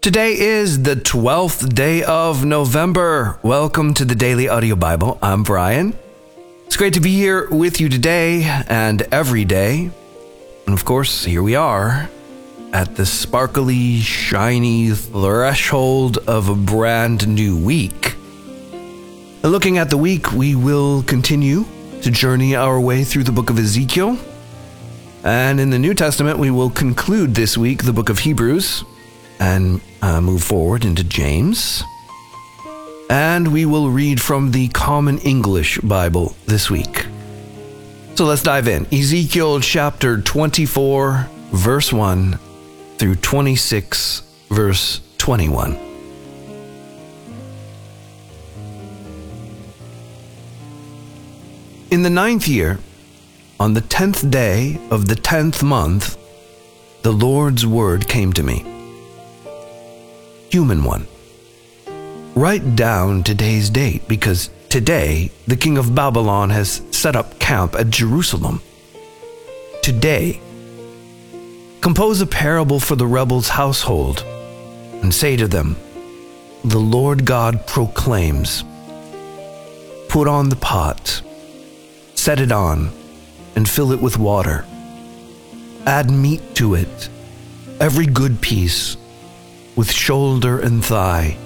Today is the 12th day of November. Welcome to the Daily Audio Bible. I'm Brian. It's great to be here with you today and every day. And of course, here we are at the sparkly, shiny threshold of a brand new week. Looking at the week, we will continue to journey our way through the book of Ezekiel. And in the New Testament, we will conclude this week the book of Hebrews and uh, move forward into James. And we will read from the Common English Bible this week. So let's dive in. Ezekiel chapter 24, verse 1 through 26, verse 21. In the ninth year, on the tenth day of the tenth month, the Lord's word came to me. Human one, write down today's date because today the king of Babylon has set up camp at Jerusalem. Today, compose a parable for the rebels' household and say to them, The Lord God proclaims, Put on the pot set it on, and fill it with water. Add meat to it, every good piece, with shoulder and thigh,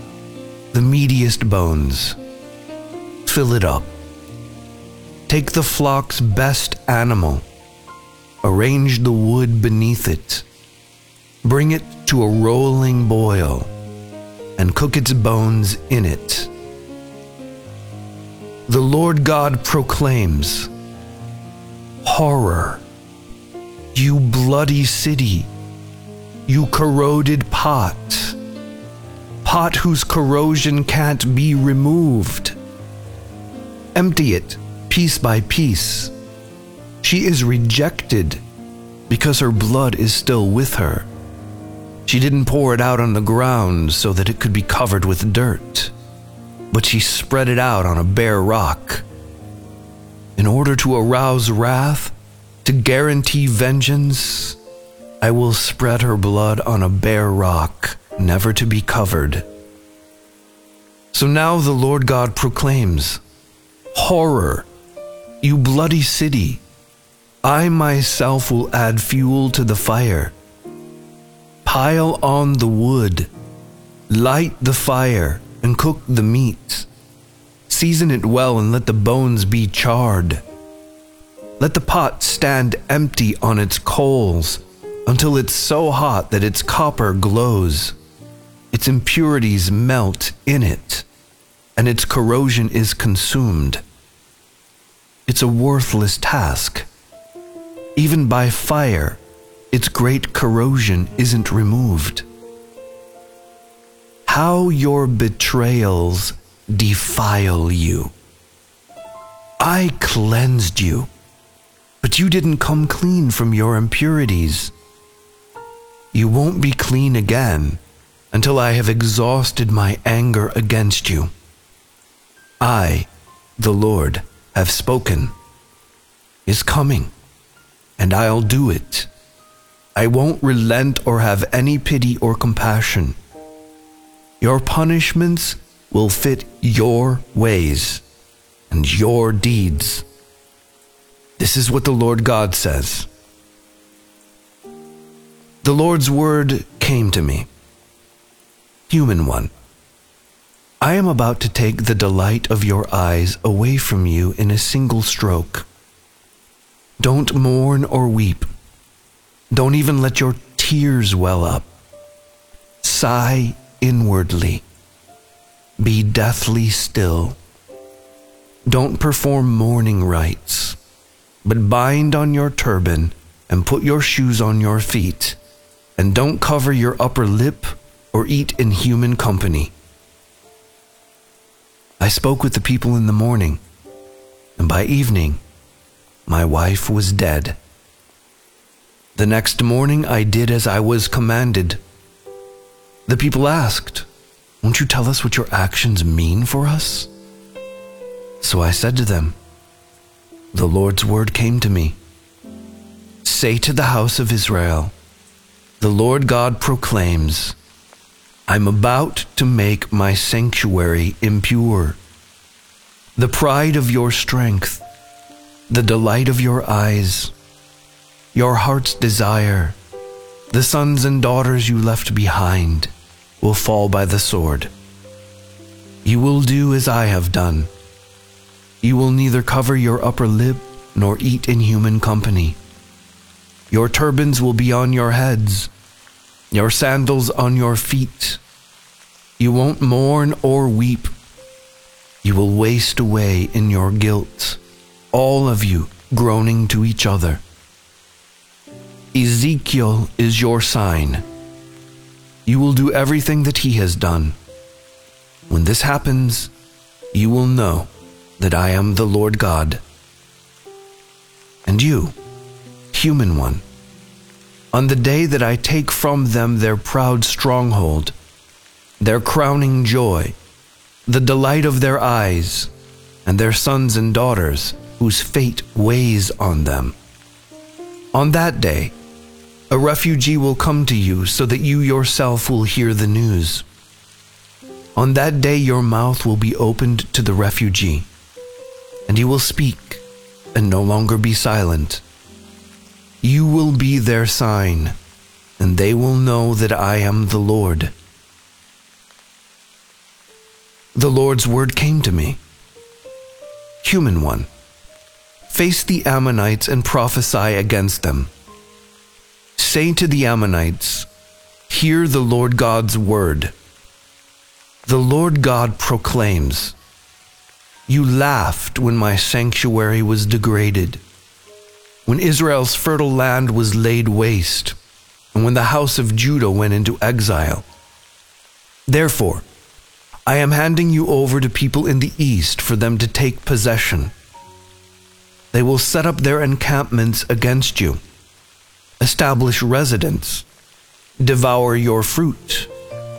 the meatiest bones. Fill it up. Take the flock's best animal, arrange the wood beneath it, bring it to a rolling boil, and cook its bones in it the Lord God proclaims Horror, you bloody city, you corroded pot, pot whose corrosion can't be removed. Empty it piece by piece. She is rejected because her blood is still with her. She didn't pour it out on the ground so that it could be covered with dirt but she spread it out on a bare rock. In order to arouse wrath, to guarantee vengeance, I will spread her blood on a bare rock, never to be covered. So now the Lord God proclaims Horror, you bloody city! I myself will add fuel to the fire. Pile on the wood, light the fire and cook the meat. Season it well and let the bones be charred. Let the pot stand empty on its coals until it's so hot that its copper glows, its impurities melt in it, and its corrosion is consumed. It's a worthless task. Even by fire, its great corrosion isn't removed how your betrayals defile you. I cleansed you, but you didn't come clean from your impurities. You won't be clean again until I have exhausted my anger against you. I, the Lord, have spoken, is coming, and I'll do it. I won't relent or have any pity or compassion. Your punishments will fit your ways and your deeds. This is what the Lord God says. The Lord's word came to me. Human one, I am about to take the delight of your eyes away from you in a single stroke. Don't mourn or weep. Don't even let your tears well up. Sigh inwardly. Be deathly still. Don't perform mourning rites, but bind on your turban and put your shoes on your feet, and don't cover your upper lip or eat in human company. I spoke with the people in the morning, and by evening, my wife was dead. The next morning I did as I was commanded. The people asked, Won't you tell us what your actions mean for us? So I said to them, The Lord's word came to me. Say to the house of Israel, The Lord God proclaims, I'm about to make my sanctuary impure. The pride of your strength, the delight of your eyes, your heart's desire, the sons and daughters you left behind will fall by the sword. You will do as I have done. You will neither cover your upper lip nor eat in human company. Your turbans will be on your heads, your sandals on your feet. You won't mourn or weep. You will waste away in your guilt, all of you groaning to each other. Ezekiel is your sign. You will do everything that he has done. When this happens, you will know that I am the Lord God. And you, human one, on the day that I take from them their proud stronghold, their crowning joy, the delight of their eyes, and their sons and daughters whose fate weighs on them. On that day, a refugee will come to you so that you yourself will hear the news. On that day, your mouth will be opened to the refugee, and you will speak and no longer be silent. You will be their sign, and they will know that I am the Lord. The Lord's word came to me Human one, face the Ammonites and prophesy against them. Say to the Ammonites, Hear the Lord God's word. The Lord God proclaims, You laughed when my sanctuary was degraded, when Israel's fertile land was laid waste, and when the house of Judah went into exile. Therefore, I am handing you over to people in the east for them to take possession. They will set up their encampments against you establish residence, devour your fruit,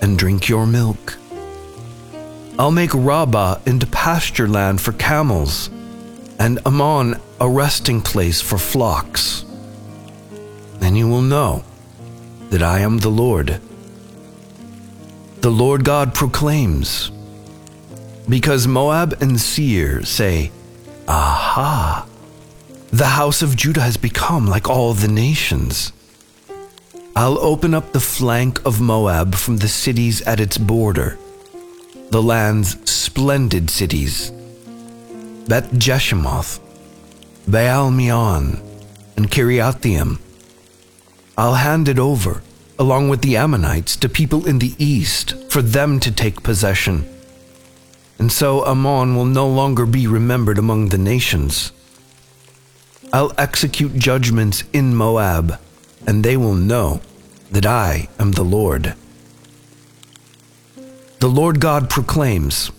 and drink your milk. I'll make Rabbah into pasture land for camels, and Ammon a resting place for flocks. Then you will know that I am the Lord. The Lord God proclaims, because Moab and Seir say, Aha! The house of Judah has become like all the nations. I'll open up the flank of Moab from the cities at its border, the land's splendid cities Beth Jeshimoth, Baal Meon, and Kiriathaim. I'll hand it over, along with the Ammonites, to people in the east for them to take possession. And so Ammon will no longer be remembered among the nations. I'll execute judgments in Moab, and they will know that I am the Lord. The Lord God proclaims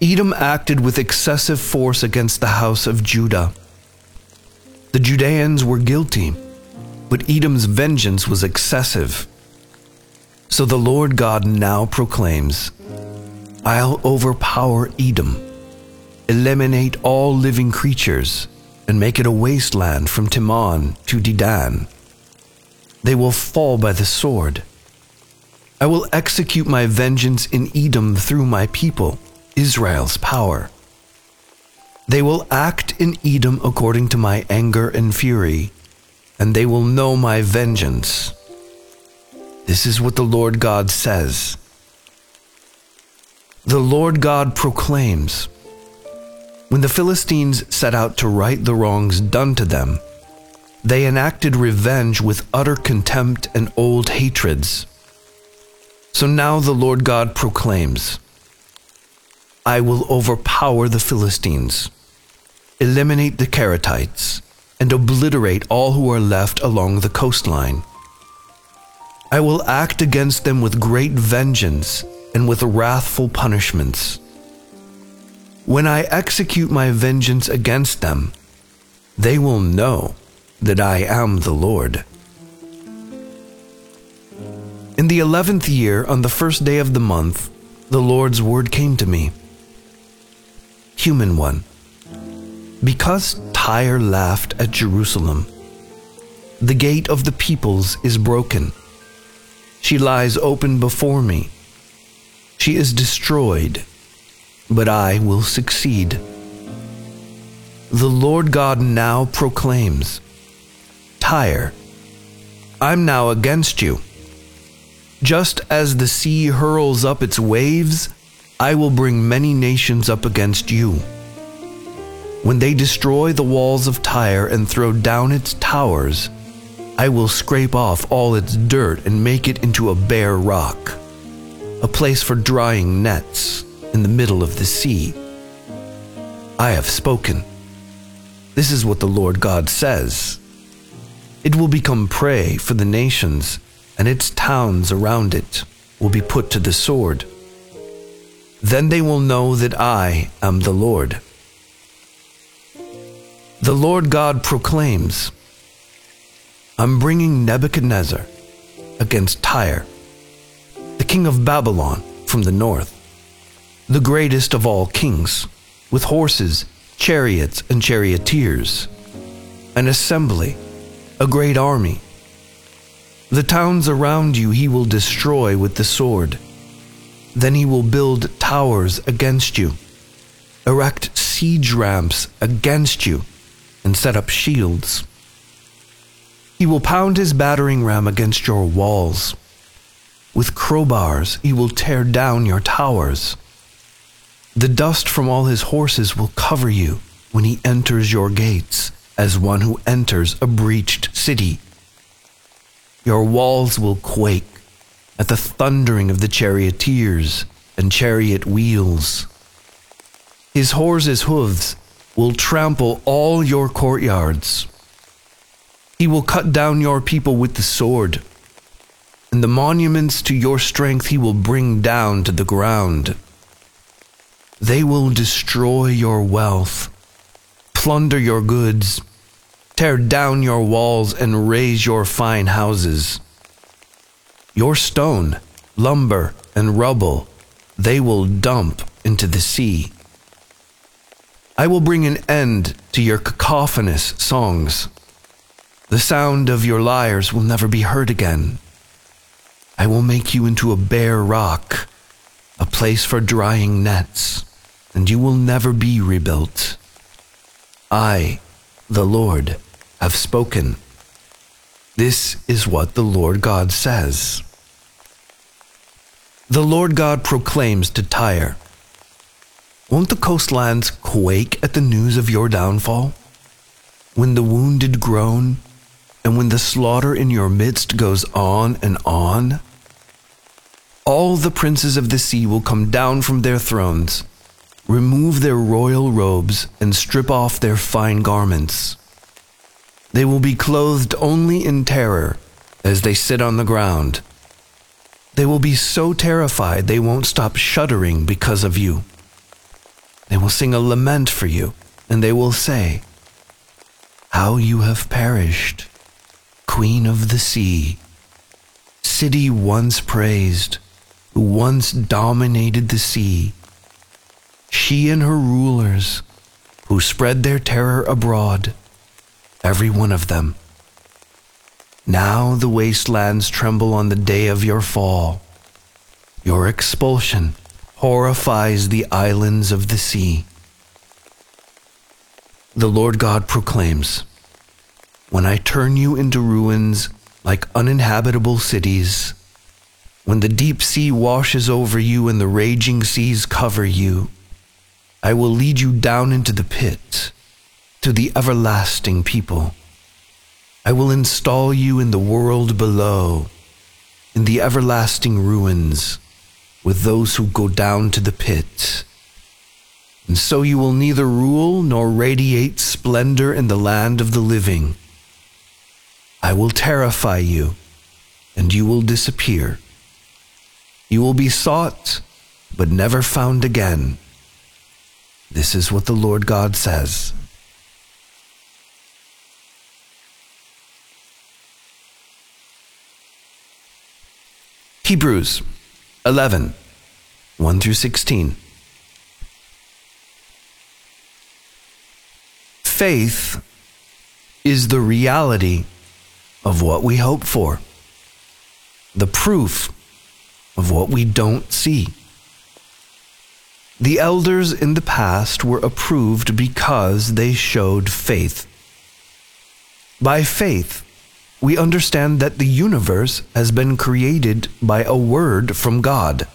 Edom acted with excessive force against the house of Judah. The Judeans were guilty, but Edom's vengeance was excessive. So the Lord God now proclaims I'll overpower Edom, eliminate all living creatures and make it a wasteland from Teman to Dedan. They will fall by the sword. I will execute my vengeance in Edom through my people, Israel's power. They will act in Edom according to my anger and fury, and they will know my vengeance. This is what the Lord God says. The Lord God proclaims, when the Philistines set out to right the wrongs done to them, they enacted revenge with utter contempt and old hatreds. So now the Lord God proclaims I will overpower the Philistines, eliminate the Cherethites, and obliterate all who are left along the coastline. I will act against them with great vengeance and with wrathful punishments. When I execute my vengeance against them, they will know that I am the Lord. In the eleventh year, on the first day of the month, the Lord's word came to me Human one, because Tyre laughed at Jerusalem, the gate of the peoples is broken. She lies open before me. She is destroyed, but I will succeed. The Lord God now proclaims Tyre, I'm now against you. Just as the sea hurls up its waves, I will bring many nations up against you. When they destroy the walls of Tyre and throw down its towers, I will scrape off all its dirt and make it into a bare rock, a place for drying nets in the middle of the sea. I have spoken. This is what the Lord God says. It will become prey for the nations, and its towns around it will be put to the sword. Then they will know that I am the Lord. The Lord God proclaims, I'm bringing Nebuchadnezzar against Tyre, the king of Babylon from the north, the greatest of all kings, with horses, chariots, and charioteers, an assembly, a great army. The towns around you he will destroy with the sword then he will build towers against you, erect siege ramps against you, and set up shields. He will pound his battering ram against your walls. With crowbars, he will tear down your towers. The dust from all his horses will cover you when he enters your gates, as one who enters a breached city. Your walls will quake at the thundering of the charioteers and chariot wheels. His horses' hooves will trample all your courtyards. He will cut down your people with the sword, and the monuments to your strength he will bring down to the ground. They will destroy your wealth, plunder your goods, tear down your walls, and raze your fine houses. Your stone, lumber, and rubble they will dump into the sea. I will bring an end to your cacophonous songs. The sound of your lyres will never be heard again. I will make you into a bare rock, a place for drying nets, and you will never be rebuilt. I, the Lord, have spoken. This is what the Lord God says. The Lord God proclaims to Tyre Won't the coastlands quake at the news of your downfall? When the wounded groan, and when the slaughter in your midst goes on and on? All the princes of the sea will come down from their thrones, remove their royal robes, and strip off their fine garments. They will be clothed only in terror as they sit on the ground they will be so terrified they won't stop shuddering because of you. They will sing a lament for you, and they will say, How you have perished, Queen of the Sea, city once praised, who once dominated the sea. She and her rulers, who spread their terror abroad, every one of them now the wastelands tremble on the day of your fall. Your expulsion horrifies the islands of the sea. The Lord God proclaims When I turn you into ruins like uninhabitable cities, when the deep sea washes over you and the raging seas cover you, I will lead you down into the pit to the everlasting people. I will install you in the world below, in the everlasting ruins, with those who go down to the pit. And so you will neither rule nor radiate splendor in the land of the living. I will terrify you, and you will disappear. You will be sought, but never found again. This is what the Lord God says. Hebrews 11 1 through 16. Faith is the reality of what we hope for, the proof of what we don't see. The elders in the past were approved because they showed faith. By faith, we understand that the universe has been created by a word from God,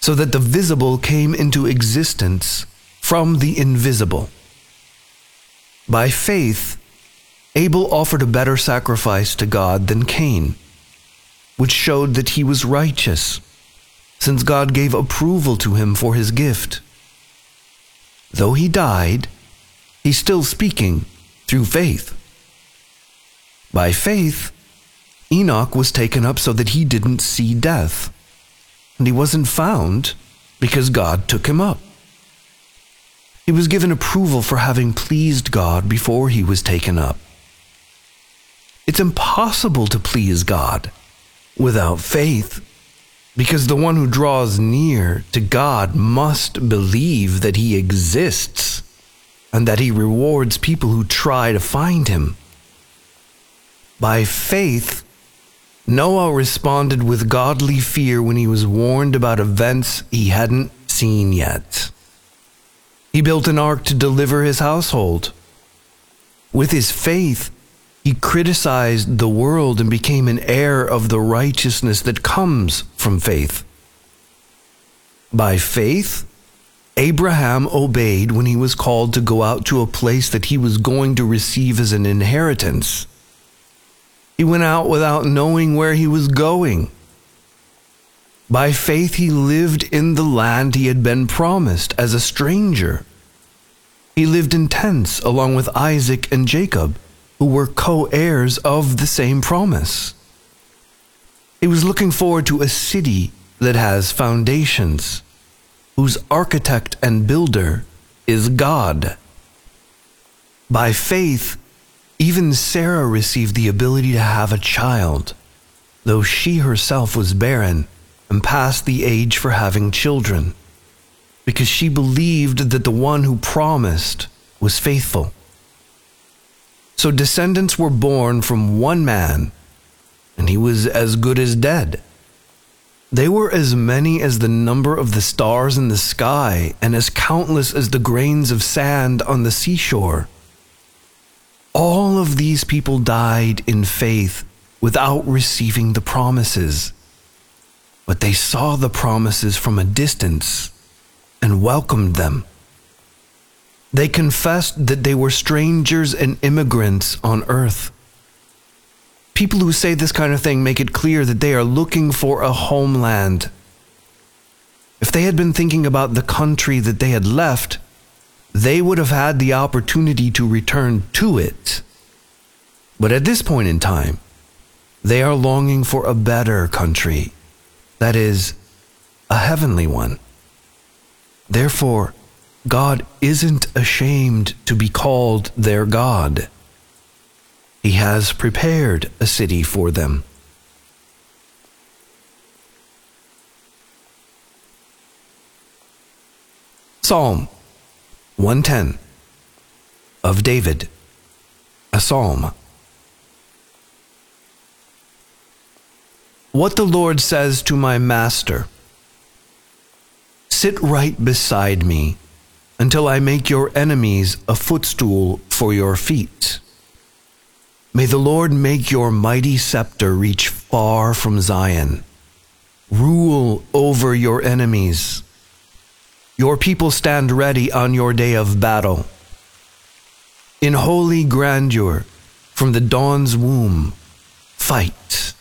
so that the visible came into existence from the invisible. By faith, Abel offered a better sacrifice to God than Cain, which showed that he was righteous since God gave approval to him for his gift. Though he died, he's still speaking through faith. By faith, Enoch was taken up so that he didn't see death, and he wasn't found because God took him up. He was given approval for having pleased God before he was taken up. It's impossible to please God without faith. Because the one who draws near to God must believe that he exists and that he rewards people who try to find him. By faith, Noah responded with godly fear when he was warned about events he hadn't seen yet. He built an ark to deliver his household. With his faith, he criticized the world and became an heir of the righteousness that comes from faith. By faith, Abraham obeyed when he was called to go out to a place that he was going to receive as an inheritance. He went out without knowing where he was going. By faith, he lived in the land he had been promised as a stranger. He lived in tents along with Isaac and Jacob who were co heirs of the same promise. He was looking forward to a city that has foundations, whose architect and builder is God. By faith, even Sarah received the ability to have a child, though she herself was barren and past the age for having children, because she believed that the one who promised was faithful. So descendants were born from one man, and he was as good as dead. They were as many as the number of the stars in the sky, and as countless as the grains of sand on the seashore. All of these people died in faith without receiving the promises. But they saw the promises from a distance and welcomed them. They confessed that they were strangers and immigrants on earth. People who say this kind of thing make it clear that they are looking for a homeland. If they had been thinking about the country that they had left, they would have had the opportunity to return to it. But at this point in time, they are longing for a better country, that is, a heavenly one. Therefore, God isn't ashamed to be called their God. He has prepared a city for them. Psalm 110 of David, a psalm. What the Lord says to my master Sit right beside me until I make your enemies a footstool for your feet. May the Lord make your mighty scepter reach far from Zion. Rule over your enemies. Your people stand ready on your day of battle. In holy grandeur, from the dawn's womb, fight.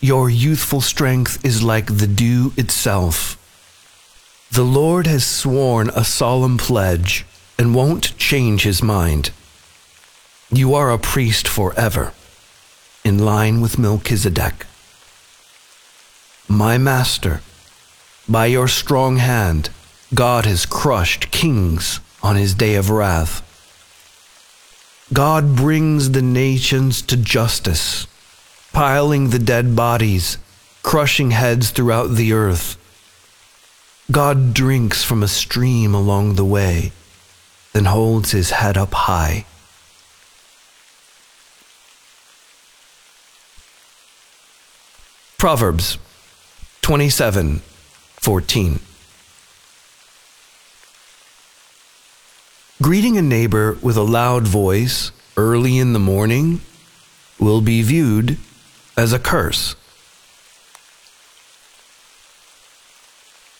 Your youthful strength is like the dew itself. The Lord has sworn a solemn pledge and won't change his mind. You are a priest forever, in line with Melchizedek. My master, by your strong hand, God has crushed kings on his day of wrath. God brings the nations to justice, piling the dead bodies, crushing heads throughout the earth. God drinks from a stream along the way, then holds his head up high. Proverbs 27 14. Greeting a neighbor with a loud voice early in the morning will be viewed as a curse.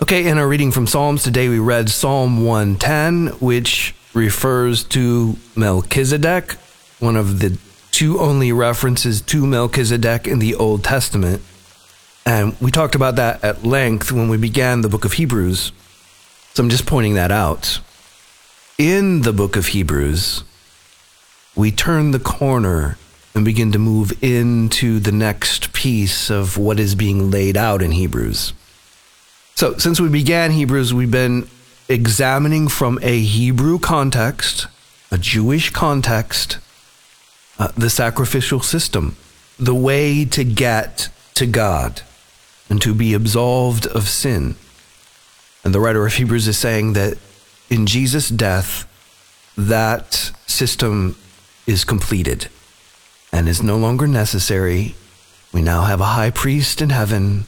Okay, in our reading from Psalms today, we read Psalm 110, which refers to Melchizedek, one of the two only references to Melchizedek in the Old Testament. And we talked about that at length when we began the book of Hebrews. So I'm just pointing that out. In the book of Hebrews, we turn the corner and begin to move into the next piece of what is being laid out in Hebrews. So, since we began Hebrews, we've been examining from a Hebrew context, a Jewish context, uh, the sacrificial system, the way to get to God and to be absolved of sin. And the writer of Hebrews is saying that in Jesus' death, that system is completed and is no longer necessary. We now have a high priest in heaven.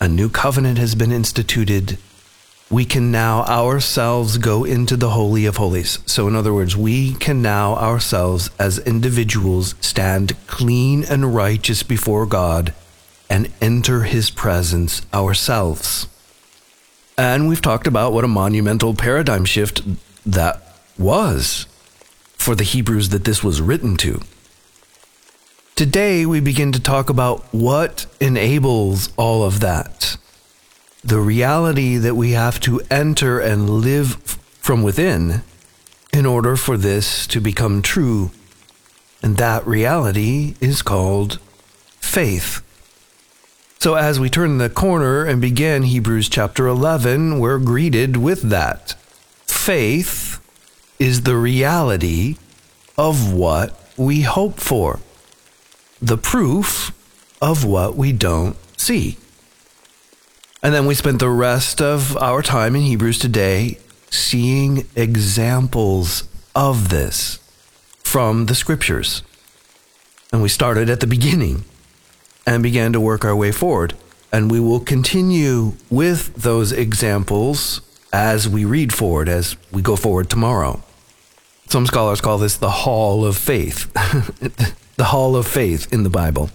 A new covenant has been instituted. We can now ourselves go into the Holy of Holies. So, in other words, we can now ourselves as individuals stand clean and righteous before God and enter his presence ourselves. And we've talked about what a monumental paradigm shift that was for the Hebrews that this was written to. Today, we begin to talk about what enables all of that. The reality that we have to enter and live from within in order for this to become true. And that reality is called faith. So, as we turn the corner and begin Hebrews chapter 11, we're greeted with that. Faith is the reality of what we hope for, the proof of what we don't see. And then we spent the rest of our time in Hebrews today seeing examples of this from the scriptures. And we started at the beginning and began to work our way forward. And we will continue with those examples as we read forward, as we go forward tomorrow. Some scholars call this the Hall of Faith, the Hall of Faith in the Bible,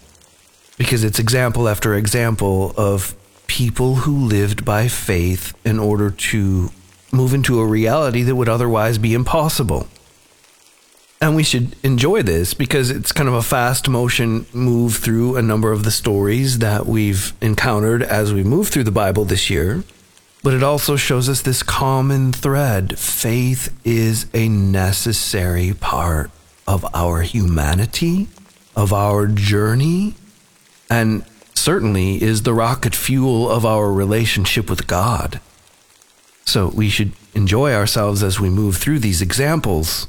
because it's example after example of people who lived by faith in order to move into a reality that would otherwise be impossible. And we should enjoy this because it's kind of a fast motion move through a number of the stories that we've encountered as we move through the Bible this year. But it also shows us this common thread faith is a necessary part of our humanity, of our journey, and certainly is the rocket fuel of our relationship with God. So we should enjoy ourselves as we move through these examples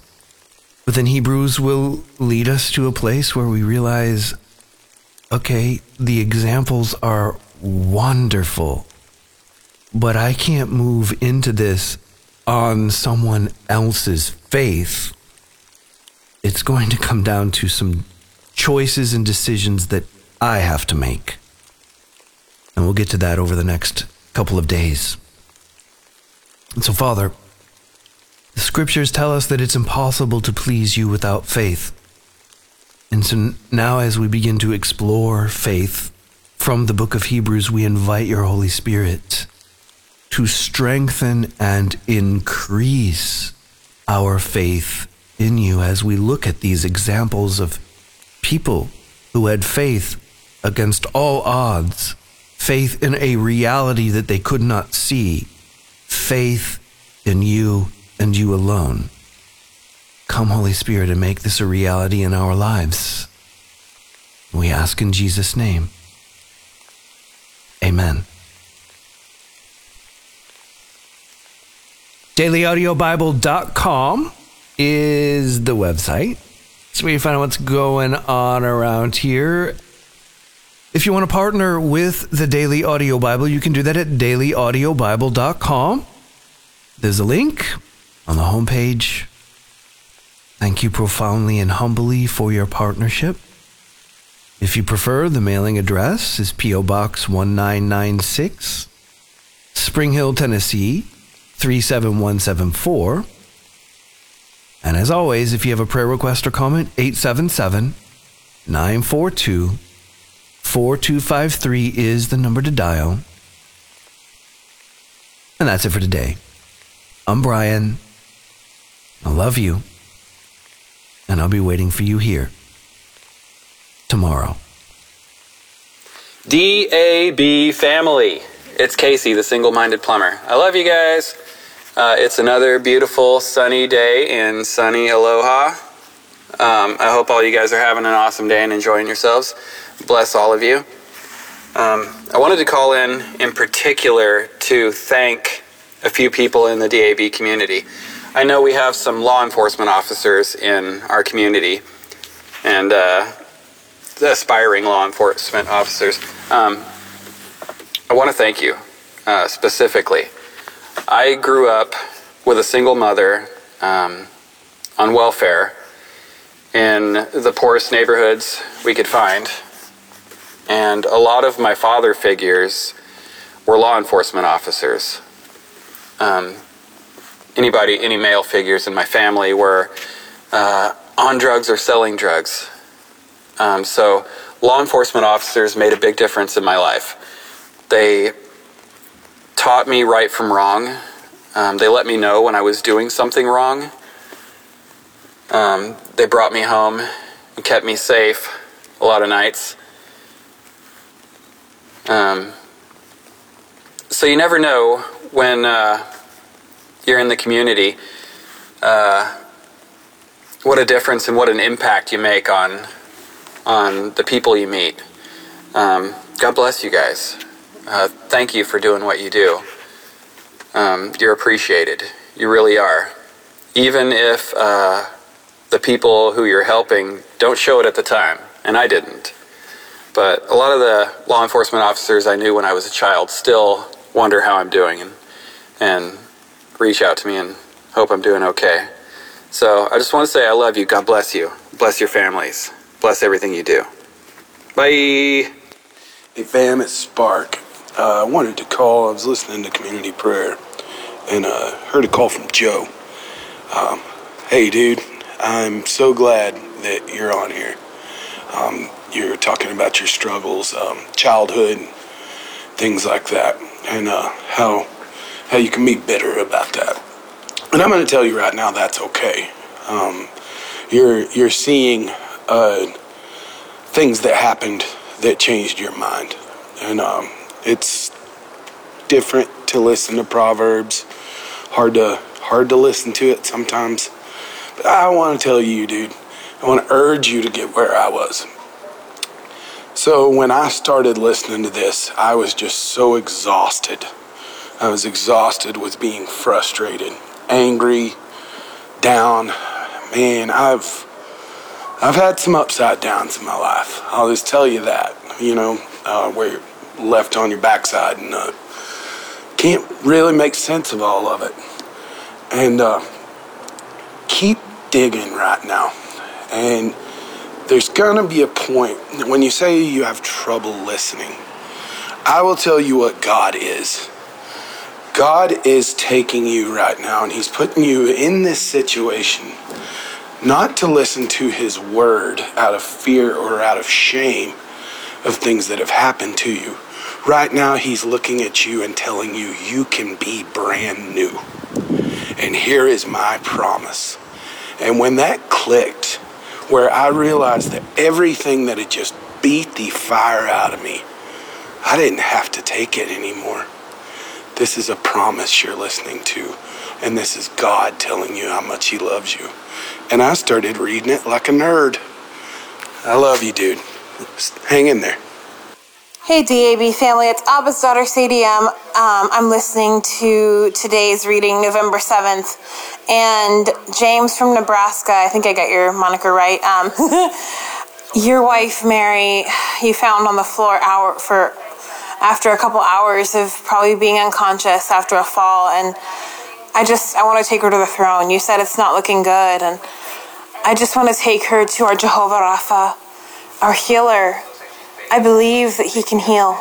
but then Hebrews will lead us to a place where we realize okay, the examples are wonderful, but I can't move into this on someone else's faith. It's going to come down to some choices and decisions that I have to make. And we'll get to that over the next couple of days. And so, Father, the scriptures tell us that it's impossible to please you without faith. And so now, as we begin to explore faith from the book of Hebrews, we invite your Holy Spirit to strengthen and increase our faith in you as we look at these examples of people who had faith against all odds, faith in a reality that they could not see, faith in you and you alone. Come, Holy Spirit, and make this a reality in our lives. We ask in Jesus' name. Amen. DailyAudioBible.com is the website. It's where you find out what's going on around here. If you want to partner with the Daily Audio Bible, you can do that at dailyaudiobible.com. There's a link on the homepage. Thank you profoundly and humbly for your partnership. If you prefer, the mailing address is P.O. Box 1996, Spring Hill, Tennessee 37174. And as always, if you have a prayer request or comment, 877 942 4253 is the number to dial. And that's it for today. I'm Brian. I love you. And I'll be waiting for you here tomorrow. DAB family. It's Casey, the single minded plumber. I love you guys. Uh, it's another beautiful sunny day in sunny Aloha. Um, I hope all you guys are having an awesome day and enjoying yourselves. Bless all of you. Um, I wanted to call in in particular to thank a few people in the DAB community. I know we have some law enforcement officers in our community and uh, aspiring law enforcement officers. Um, I want to thank you uh, specifically. I grew up with a single mother um, on welfare in the poorest neighborhoods we could find. And a lot of my father figures were law enforcement officers. Um, anybody, any male figures in my family were uh, on drugs or selling drugs. Um, so, law enforcement officers made a big difference in my life. They taught me right from wrong. Um, they let me know when I was doing something wrong. Um, they brought me home and kept me safe a lot of nights. Um, so you never know when uh, you're in the community uh, what a difference and what an impact you make on on the people you meet. Um, God bless you guys. Uh, thank you for doing what you do. Um, you're appreciated. You really are. Even if uh, the people who you're helping don't show it at the time, and I didn't. But a lot of the law enforcement officers I knew when I was a child still wonder how I'm doing and, and reach out to me and hope I'm doing okay. So I just want to say I love you. God bless you. Bless your families. Bless everything you do. Bye. Hey fam, it's Spark. Uh, I wanted to call. I was listening to community prayer and uh, heard a call from Joe. Um, hey, dude, I'm so glad that you're on here. Um, you're talking about your struggles, um, childhood, things like that, and uh, how how you can be bitter about that. And I'm going to tell you right now that's okay. Um, you're you're seeing uh, things that happened that changed your mind, and um, it's different to listen to proverbs. Hard to hard to listen to it sometimes. But I want to tell you, dude. I want to urge you to get where I was. So when I started listening to this, I was just so exhausted. I was exhausted with being frustrated, angry, down. Man, I've I've had some upside downs in my life. I'll just tell you that. You know, uh, where you're left on your backside and uh, can't really make sense of all of it. And uh, keep digging right now. And there's to be a point when you say you have trouble listening. I will tell you what God is. God is taking you right now and He's putting you in this situation not to listen to His word out of fear or out of shame of things that have happened to you. Right now, He's looking at you and telling you, you can be brand new. And here is my promise. And when that clicked, where I realized that everything that had just beat the fire out of me, I didn't have to take it anymore. This is a promise you're listening to, and this is God telling you how much He loves you. And I started reading it like a nerd. I love you, dude. Hang in there. Hey DAB family, it's Abba's daughter CDM. Um, I'm listening to today's reading, November 7th, and James from Nebraska, I think I got your moniker right. Um, your wife, Mary, you found on the floor hour for after a couple hours of probably being unconscious after a fall, and I just I want to take her to the throne. You said it's not looking good, and I just want to take her to our Jehovah Rapha, our healer I believe that He can heal.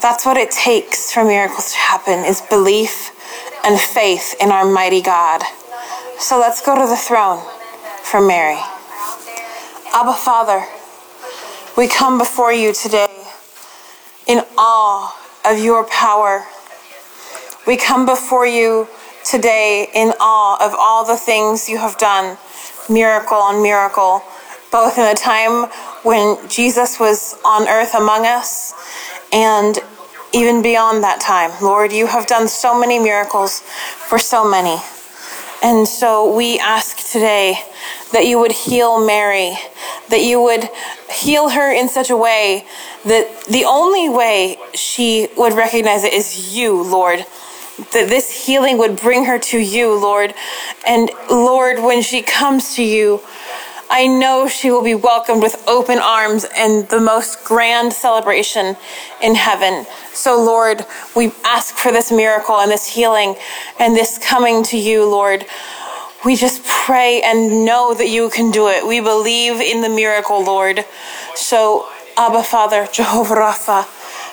That's what it takes for miracles to happen is belief and faith in our mighty God. So let's go to the throne for Mary. Abba Father, we come before you today in awe of your power. We come before you today in awe of all the things you have done, miracle on miracle, both in the time when Jesus was on earth among us and even beyond that time. Lord, you have done so many miracles for so many. And so we ask today that you would heal Mary, that you would heal her in such a way that the only way she would recognize it is you, Lord. That this healing would bring her to you, Lord. And Lord, when she comes to you, I know she will be welcomed with open arms and the most grand celebration in heaven. So, Lord, we ask for this miracle and this healing and this coming to you, Lord. We just pray and know that you can do it. We believe in the miracle, Lord. So, Abba Father, Jehovah Rapha,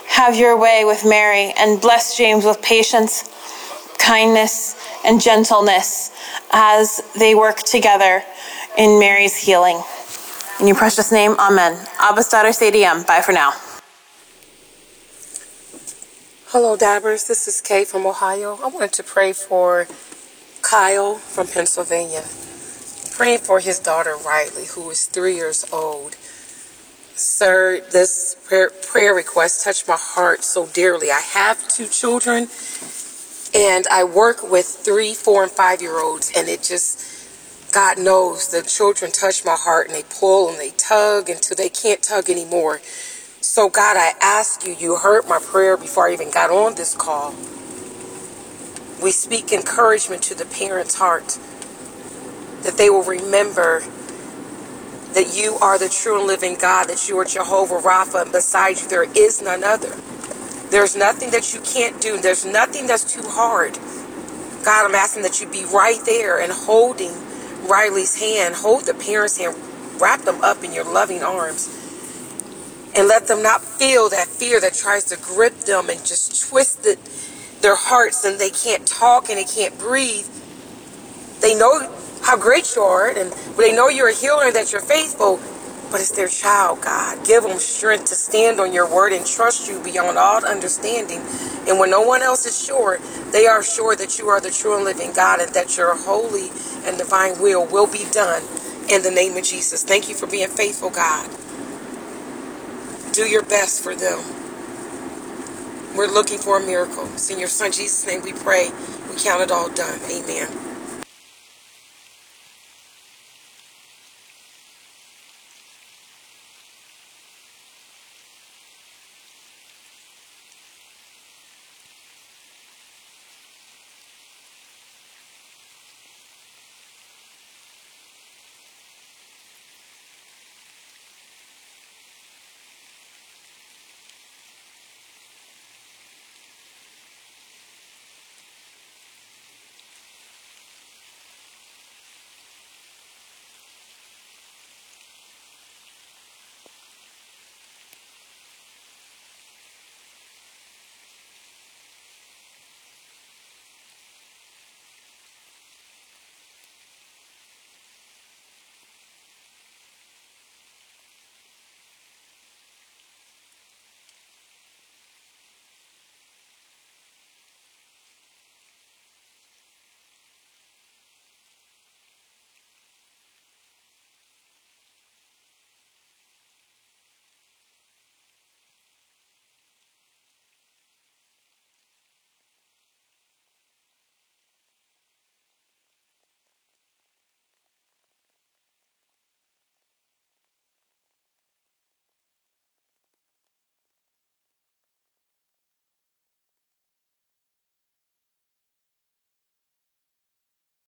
have your way with Mary and bless James with patience, kindness, and gentleness as they work together in Mary's healing. In your precious name, Amen. Abba's daughter, Sadiem. Bye for now. Hello, Dabbers. This is Kay from Ohio. I wanted to pray for Kyle from Pennsylvania. Praying for his daughter, Riley, who is three years old. Sir, this prayer, prayer request touched my heart so dearly. I have two children, and I work with three, four, and five year olds, and it just, God knows, the children touch my heart and they pull and they tug until they can't tug anymore. So, God, I ask you, you heard my prayer before I even got on this call. We speak encouragement to the parents' heart that they will remember that you are the true and living God, that you are Jehovah Rapha, and beside you there is none other. There's nothing that you can't do, there's nothing that's too hard. God, I'm asking that you be right there and holding Riley's hand, hold the parents' hand, wrap them up in your loving arms and let them not feel that fear that tries to grip them and just twist their hearts and they can't talk and they can't breathe. They know how great you are and they know you're a healer and that you're faithful, but it's their child, God. Give them strength to stand on your word and trust you beyond all understanding. And when no one else is sure, they are sure that you are the true and living God and that your holy and divine will will be done in the name of Jesus. Thank you for being faithful, God do your best for them. We're looking for a miracle. It's in your son Jesus' name we pray. We count it all done. Amen.